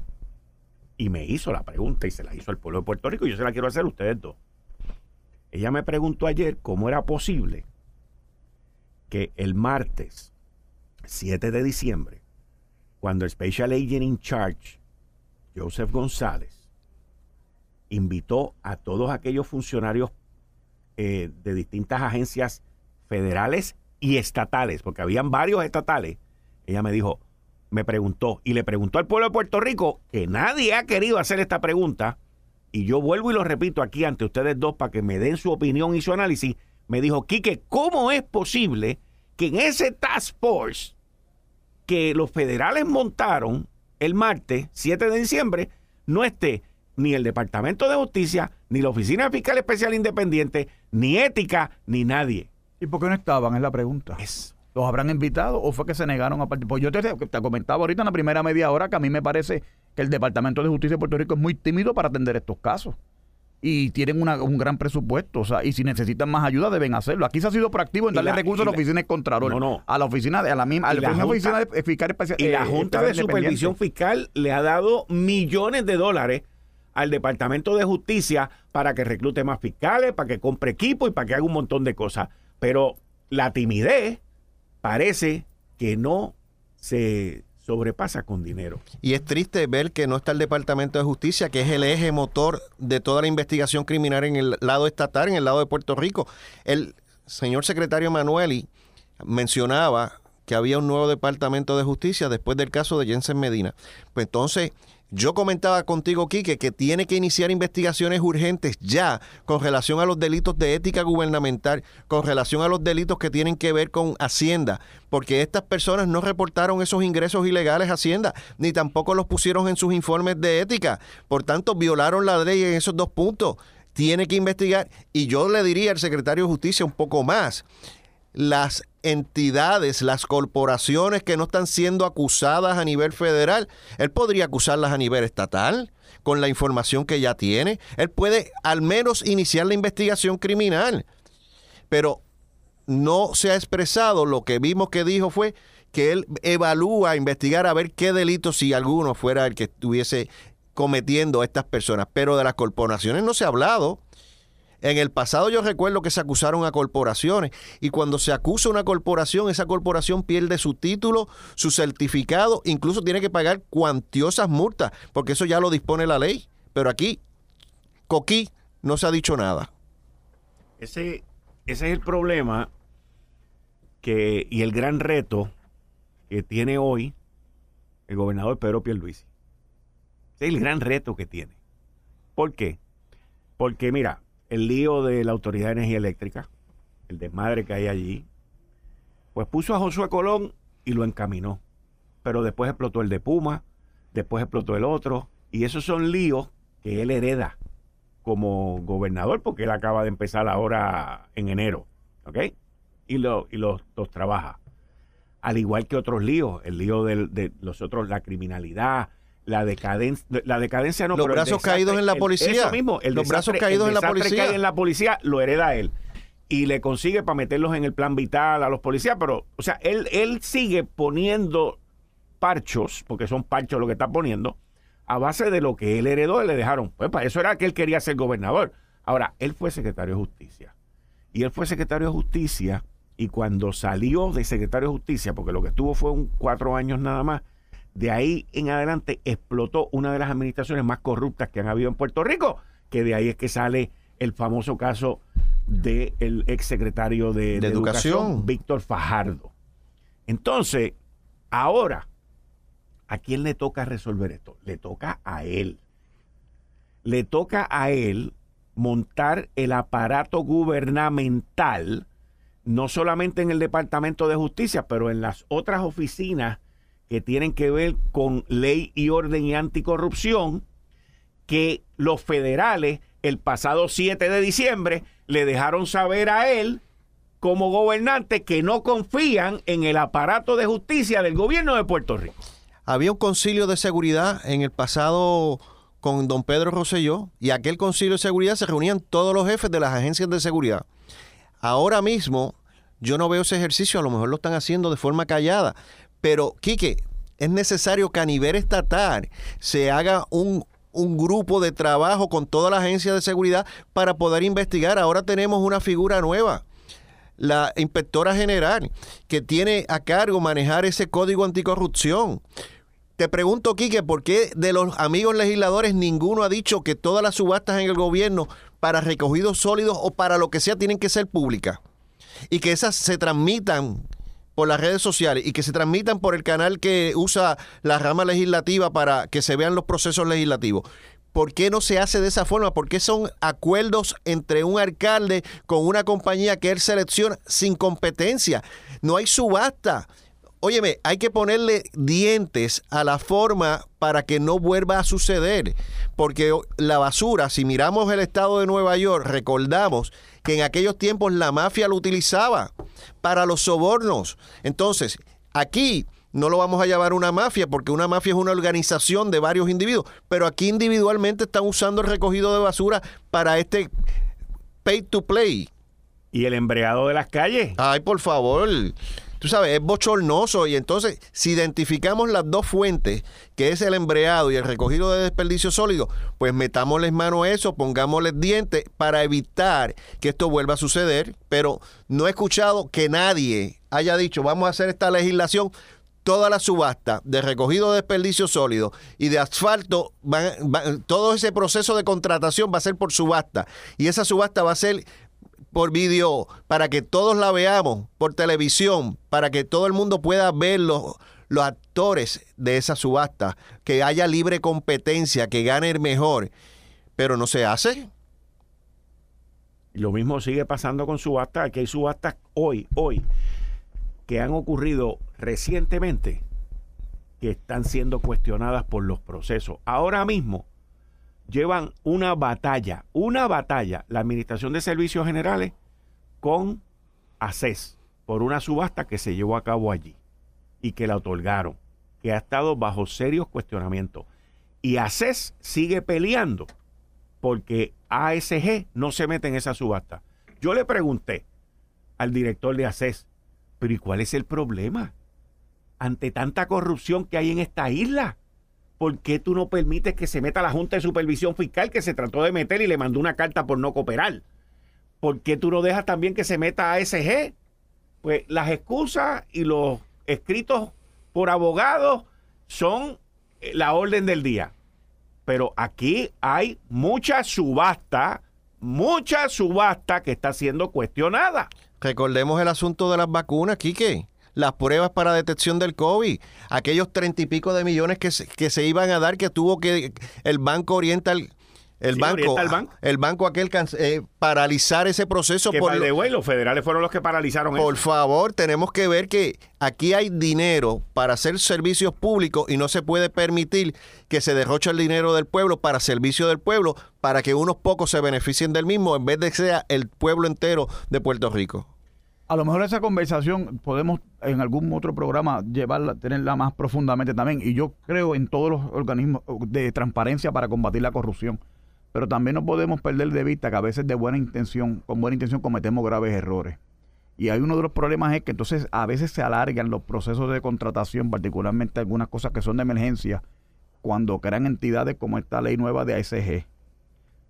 Speaker 2: y me hizo la pregunta y se la hizo al pueblo de Puerto Rico. Y yo se la quiero hacer a ustedes dos. Ella me preguntó ayer cómo era posible que el martes 7 de diciembre, cuando el Special Agent in Charge, Joseph González, invitó a todos aquellos funcionarios eh, de distintas agencias federales y estatales, porque habían varios estatales, ella me dijo, me preguntó y le preguntó al pueblo de Puerto Rico que nadie ha querido hacer esta pregunta y yo vuelvo y lo repito aquí ante ustedes dos para que me den su opinión y su análisis, me dijo, Quique, ¿cómo es posible que en ese task force que los federales montaron el martes 7 de diciembre no esté ni el Departamento de Justicia, ni la Oficina Fiscal Especial Independiente, ni Ética, ni nadie?
Speaker 3: ¿Y por qué no estaban? Es la pregunta. ¿Los habrán invitado o fue que se negaron a participar? Pues yo te, te comentaba ahorita en la primera media hora que a mí me parece que el Departamento de Justicia de Puerto Rico es muy tímido para atender estos casos. Y tienen un gran presupuesto, o sea, y si necesitan más ayuda deben hacerlo. Aquí se ha sido proactivo en darle recursos a la oficina de Contralor, no, no. a la oficina de a la misma, a la, oficina de fiscal especial.
Speaker 2: Y la eh, Junta de Supervisión Fiscal le ha dado millones de dólares al Departamento de Justicia para que reclute más fiscales, para que compre equipo y para que haga un montón de cosas. Pero la timidez parece que no se sobrepasa con dinero.
Speaker 4: Y es triste ver que no está el Departamento de Justicia, que es el eje motor de toda la investigación criminal en el lado estatal, en el lado de Puerto Rico. El señor secretario Manueli mencionaba que había un nuevo Departamento de Justicia después del caso de Jensen Medina. Pues entonces, yo comentaba contigo, Quique, que tiene que iniciar investigaciones urgentes ya con relación a los delitos de ética gubernamental, con relación a los delitos que tienen que ver con Hacienda, porque estas personas no reportaron esos ingresos ilegales a Hacienda, ni tampoco los pusieron en sus informes de ética. Por tanto, violaron la ley en esos dos puntos. Tiene que investigar. Y yo le diría al secretario de Justicia un poco más las entidades, las corporaciones que no están siendo acusadas a nivel federal, él podría acusarlas a nivel estatal con la información que ya tiene. Él puede al menos iniciar la investigación criminal. Pero no se ha expresado, lo que vimos que dijo fue que él evalúa, investigar a ver qué delito, si alguno fuera el que estuviese cometiendo a estas personas. Pero de las corporaciones no se ha hablado. En el pasado yo recuerdo que se acusaron a corporaciones y cuando se acusa una corporación, esa corporación pierde su título, su certificado, incluso tiene que pagar cuantiosas multas, porque eso ya lo dispone la ley. Pero aquí, Coquí, no se ha dicho nada.
Speaker 2: Ese, ese es el problema que, y el gran reto que tiene hoy el gobernador Pedro Pierluisi. Ese es el gran reto que tiene. ¿Por qué? Porque mira, el lío de la Autoridad de Energía Eléctrica, el desmadre que hay allí, pues puso a Josué Colón y lo encaminó. Pero después explotó el de Puma, después explotó el otro, y esos son líos que él hereda como gobernador, porque él acaba de empezar ahora en enero, ¿ok? Y, lo, y los, trabaja. Al igual que otros líos, el lío de los otros, la criminalidad, la decadencia, la decadencia no.
Speaker 4: Los brazos caídos en la policía.
Speaker 2: eso mismo, el los brazos caídos en la policía. Que en la policía lo hereda él y le consigue para meterlos en el plan vital a los policías, pero, o sea, él, él sigue poniendo parchos, porque son parchos lo que está poniendo, a base de lo que él heredó y le dejaron. Pues para eso era que él quería ser gobernador. Ahora, él fue secretario de justicia. Y él fue secretario de justicia y cuando salió de secretario de justicia, porque lo que estuvo fue un cuatro años nada más, de ahí en adelante explotó una de las administraciones más corruptas que han habido en Puerto Rico, que de ahí es que sale el famoso caso del exsecretario de, de, educación, Víctor Fajardo. Entonces, ahora, ¿a quién le toca resolver esto? Le toca a él. Le toca a él montar el aparato gubernamental, no solamente en el Departamento de Justicia, pero en las otras oficinas que tienen que ver con ley y orden y anticorrupción, que los federales el pasado 7 de diciembre le dejaron saber a él como gobernante que no confían en el aparato de justicia del gobierno de Puerto Rico.
Speaker 4: Había un concilio de seguridad en el pasado con don Pedro Rosselló y aquel concilio de seguridad se reunían todos los jefes de las agencias de seguridad. Ahora mismo yo no veo ese ejercicio, a lo mejor lo están haciendo de forma callada, pero, Quique, es necesario que a nivel estatal se haga un un grupo de trabajo con toda la agencia de seguridad para poder investigar. Ahora tenemos una figura nueva la inspectora general, que tiene a cargo manejar ese código anticorrupción. Te pregunto, Quique, ¿por qué de los amigos legisladores ninguno ha dicho que todas las subastas en el gobierno para recogidos sólidos o para lo que sea tienen que ser públicas? Y que esas se transmitan por las redes sociales y que se transmitan por el canal que usa la rama legislativa para que se vean los procesos legislativos. ¿Por qué no se hace de esa forma? ¿Por qué son acuerdos entre un alcalde con una compañía que él selecciona sin competencia? No hay subasta. Óyeme, hay que ponerle dientes a la forma para que no vuelva a suceder. Porque la basura, si miramos el estado de Nueva York, recordamos que en aquellos tiempos la mafia lo utilizaba para los sobornos. Entonces, aquí no lo vamos a llamar una mafia porque una mafia es una organización de varios individuos, pero aquí individualmente están usando el recogido de basura para este pay to play.
Speaker 2: ¿Y el embreado de las calles?
Speaker 4: Ay, por favor. Tú sabes, es bochornoso y entonces si identificamos las dos fuentes, que es el embreado y el recogido de desperdicio sólido, pues metámosles mano a eso, pongámosles dientes para evitar que esto vuelva a suceder, pero no he escuchado que nadie haya dicho, vamos a hacer esta legislación toda la subasta de recogido de desperdicio sólido y de asfalto, todo ese proceso de contratación va a ser por subasta. Y esa subasta va a ser por vídeo para que todos la veamos, por televisión, para que todo el mundo pueda ver los, los actores de esa subasta, que haya libre competencia, que gane el mejor. Pero no se hace.
Speaker 2: Lo mismo sigue pasando con subasta, que hay subastas hoy, hoy, que han ocurrido recientemente que están siendo cuestionadas por los procesos. Ahora mismo llevan una batalla, una batalla, la Administración de Servicios Generales con ACES por una subasta que se llevó a cabo allí y que la otorgaron, que ha estado bajo serios cuestionamientos. Y ACES sigue peleando porque ASG no se mete en esa subasta. Yo le pregunté al director de ACES, pero ¿y cuál es el problema? Ante tanta corrupción que hay en esta isla, ¿por qué tú no permites que se meta la Junta de Supervisión Fiscal que se trató de meter y le mandó una carta por no cooperar? ¿Por qué tú no dejas también que se meta ASG? Pues las excusas y los escritos por abogados son eh, la orden del día. Pero aquí hay mucha subasta, mucha subasta que está siendo cuestionada.
Speaker 4: Recordemos el asunto de las vacunas, Quique. Las pruebas para detección del COVID. Aquellos treinta y pico de millones que se, que se iban a dar que tuvo que el Banco Oriental el, banco, el banco aquel eh, paralizar ese proceso.
Speaker 2: por de los federales fueron los que paralizaron
Speaker 4: Por favor, tenemos que ver que aquí hay dinero para hacer servicios públicos y no se puede permitir que se derroche el dinero del pueblo para servicio del pueblo, para que unos pocos se beneficien del mismo en vez de que sea el pueblo entero de Puerto Rico.
Speaker 3: A lo mejor esa conversación podemos en algún otro programa llevarla, tenerla más profundamente también. Y yo creo en todos los organismos de transparencia para combatir la corrupción pero también no podemos perder de vista que a veces de buena intención, con buena intención cometemos graves errores. Y hay uno de los problemas es que entonces a veces se alargan los procesos de contratación, particularmente algunas cosas que son de emergencia, cuando crean entidades como esta ley nueva de ASG.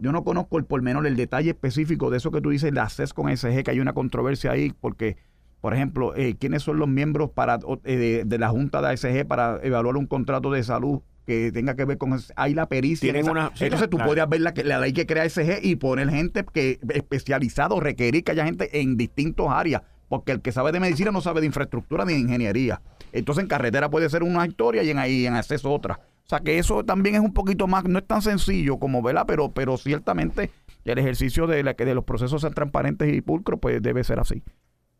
Speaker 3: Yo no conozco el por menor el detalle específico de eso que tú dices, la ACES con ASG, que hay una controversia ahí, porque, por ejemplo, eh, ¿quiénes son los miembros para, eh, de, de, la Junta de ASG para evaluar un contrato de salud que tenga que ver con hay la pericia entonces tú podrías ver la, la ley que crea SG y poner gente que especializado requerir que haya gente en distintas áreas porque el que sabe de medicina no sabe de infraestructura ni de ingeniería. Entonces en carretera puede ser una historia y en ahí en acceso otra o sea que eso también es un poquito más no es tan sencillo como verla pero pero ciertamente el ejercicio de la que de los procesos sean transparentes y pulcros pues debe ser así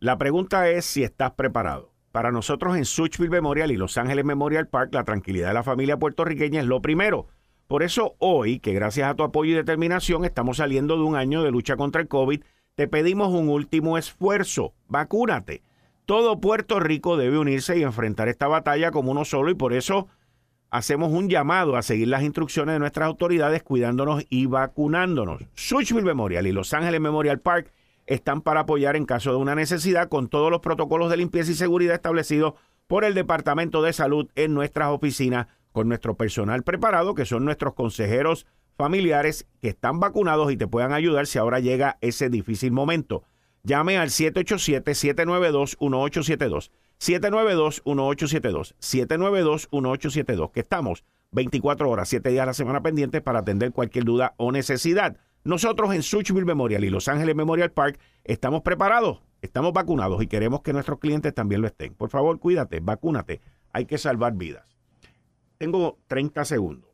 Speaker 2: la pregunta es si estás preparado para nosotros en Suchville Memorial y Los Ángeles Memorial Park, la tranquilidad de la familia puertorriqueña es lo primero. Por eso hoy, que gracias a tu apoyo y determinación estamos saliendo de un año de lucha contra el COVID, te pedimos un último esfuerzo. Vacúnate. Todo Puerto Rico debe unirse y enfrentar esta batalla como uno solo y por eso hacemos un llamado a seguir las instrucciones de nuestras autoridades cuidándonos y vacunándonos. Suchville Memorial y Los Ángeles Memorial Park están para apoyar en caso de una necesidad con todos los protocolos de limpieza y seguridad establecidos por el Departamento de Salud en nuestras oficinas con nuestro personal preparado, que son nuestros consejeros familiares que están vacunados y te puedan ayudar si ahora llega ese difícil momento. Llame al 787-792-1872. 792-1872. 792-1872. Que estamos 24 horas, 7 días a la semana pendientes para atender cualquier duda o necesidad. Nosotros en Suchville Memorial y Los Ángeles Memorial Park estamos preparados, estamos vacunados y queremos que nuestros clientes también lo estén. Por favor, cuídate, vacúnate. Hay que salvar vidas. Tengo 30 segundos,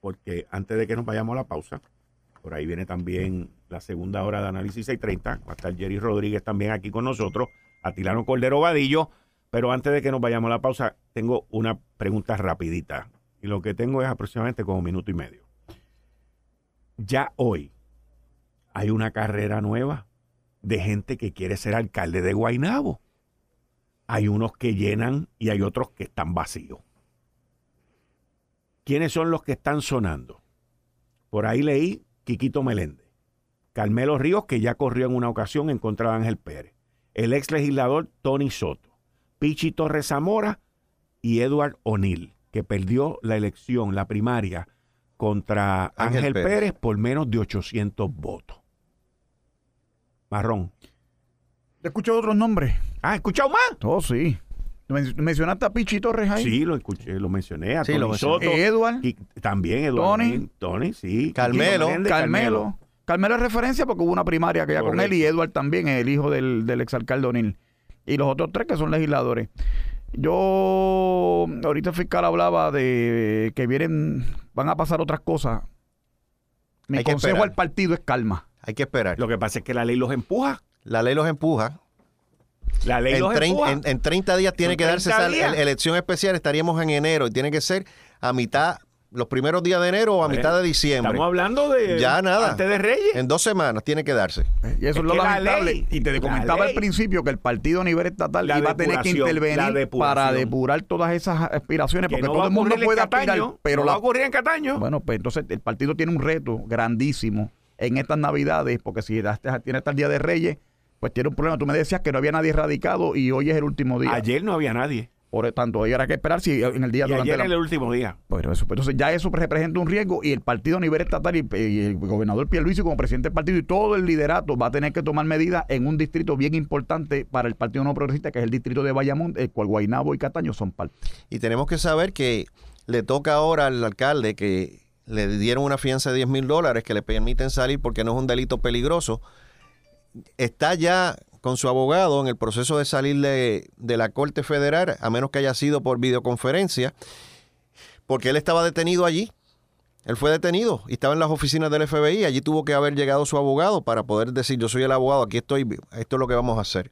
Speaker 2: porque antes de que nos vayamos a la pausa, por ahí viene también la segunda hora de análisis 630. Va a estar Jerry Rodríguez también aquí con nosotros, Atilano Cordero Vadillo. Pero antes de que nos vayamos a la pausa, tengo una pregunta rapidita. Y lo que tengo es aproximadamente como un minuto y medio. Ya hoy hay una carrera nueva de gente que quiere ser alcalde de Guainabo. Hay unos que llenan y hay otros que están vacíos. ¿Quiénes son los que están sonando? Por ahí leí Quiquito Meléndez, Carmelo Ríos, que ya corrió en una ocasión en contra de Ángel Pérez, el ex legislador Tony Soto, Pichi Torres Zamora y Edward O'Neill, que perdió la elección, la primaria, contra Ángel, Pérez. por menos de 800 votos. Marrón.
Speaker 3: He escuchado otros nombres.
Speaker 2: Ah, ¿he escuchado más?
Speaker 3: Oh, sí. ¿Mencionaste a Pichi Torres ahí?
Speaker 2: Sí, lo escuché, lo mencioné. A
Speaker 3: sí,
Speaker 2: Tony
Speaker 3: Soto. Edward.
Speaker 2: Y también Edward.
Speaker 3: Tony.
Speaker 2: Tony, sí.
Speaker 3: Carmelo. Carmelo. Carmelo. Es referencia porque hubo una primaria que ya con él y Edward también, el hijo del, del exalcalde O'Neill. Y los otros tres que son legisladores. Yo, ahorita el fiscal hablaba de que vienen, van a pasar otras cosas. Mi consejo al partido es calma.
Speaker 4: Hay que esperar.
Speaker 2: Lo que pasa es que la ley los empuja.
Speaker 4: La ley los empuja.
Speaker 2: La ley
Speaker 4: en, En, 30 días tiene que darse esa elección especial. Estaríamos en enero y tiene que ser a mitad, los primeros días de enero o a mitad de diciembre.
Speaker 2: Estamos hablando de.
Speaker 4: Ya nada.
Speaker 2: Antes de Reyes.
Speaker 4: En dos semanas tiene que darse.
Speaker 3: Y eso es, lo lamentable. y te comentaba al principio que el partido a nivel estatal iba a tener que intervenir para depurar todas esas aspiraciones. porque todo el mundo puede aspirar. Pero
Speaker 2: no
Speaker 3: la,
Speaker 2: va a ocurrir en Cataño.
Speaker 3: Bueno, pues entonces el partido tiene un reto grandísimo en estas navidades, porque si tiene hasta el día de Reyes pues tiene un problema. Tú me decías que no había nadie radicado y hoy es el último día.
Speaker 2: Ayer no había nadie.
Speaker 3: Por tanto, hoy habrá que esperar si en el día
Speaker 2: y ayer era el último día.
Speaker 3: Pues eso, pues entonces ya eso representa un riesgo y el partido a nivel estatal y, el gobernador Pierluisi como presidente del partido y todo el liderato va a tener que tomar medidas en un distrito bien importante para el Partido No Progresista, que es el distrito de Bayamón, el cual Guaynabo y Cataño son parte.
Speaker 4: Y tenemos que saber que le toca ahora al alcalde que le dieron una fianza de 10 mil dólares que le permiten salir porque no es un delito peligroso. Está ya con su abogado en el proceso de salir de, la Corte Federal, a menos que haya sido por videoconferencia, porque él estaba detenido allí. Él fue detenido y estaba en las oficinas del FBI. Allí tuvo que haber llegado su abogado para poder decir, yo soy el abogado, aquí estoy, esto es lo que vamos a hacer.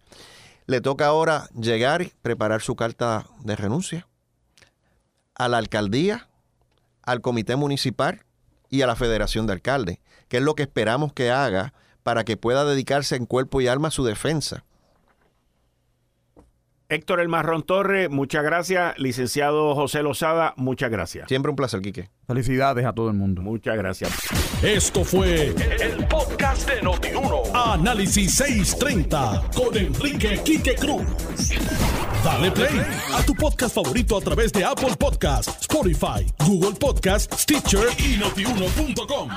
Speaker 4: Le toca ahora llegar, preparar su carta de renuncia a la alcaldía, al comité municipal y a la federación de alcaldes, que es lo que esperamos que haga para que pueda dedicarse en cuerpo y alma a su defensa.
Speaker 2: Héctor El Marrón Torre, muchas gracias. Licenciado José Lozada, muchas gracias.
Speaker 4: Siempre un placer, Quique.
Speaker 3: Felicidades a todo el mundo.
Speaker 2: Muchas gracias.
Speaker 1: Esto fue el, podcast de Notiuno. Análisis 630 con Enrique Quique Cruz. Dale play a tu podcast favorito a través de Apple Podcasts, Spotify, Google Podcasts, Stitcher y notiuno.com.